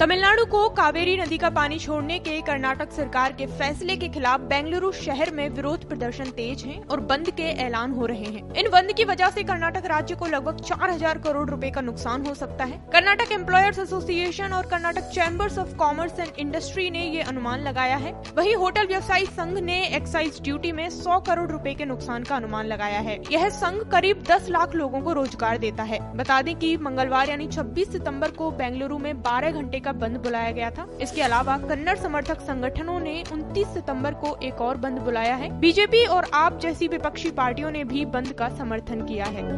तमिलनाडु को कावेरी नदी का पानी छोड़ने के कर्नाटक सरकार के फैसले के खिलाफ बेंगलुरु शहर में विरोध प्रदर्शन तेज हैं और बंद के ऐलान हो रहे हैं। इन बंद की वजह से कर्नाटक राज्य को लगभग 4000 करोड़ रुपए का नुकसान हो सकता है। कर्नाटक एम्प्लॉयर्स एसोसिएशन और Karnataka chambers of commerce and industry ने ये अनुमान लगाया है। वही होटल व्यवसायी संघ ने एक्साइज ड्यूटी में सौ करोड़ रूपए के नुकसान का अनुमान लगाया है। यह संघ करीब दस लाख लोगों को रोज़गार देता है। बता दें की मंगलवार यानी छब्बीस सितंबर को बेंगलुरु में बारह घंटे का का बंद बुलाया गया था। इसके अलावा कन्नड़ समर्थक संगठनों ने 29 सितंबर को एक और बंद बुलाया है। बीजेपी और आप जैसी विपक्षी पार्टियों ने भी बंद का समर्थन किया है।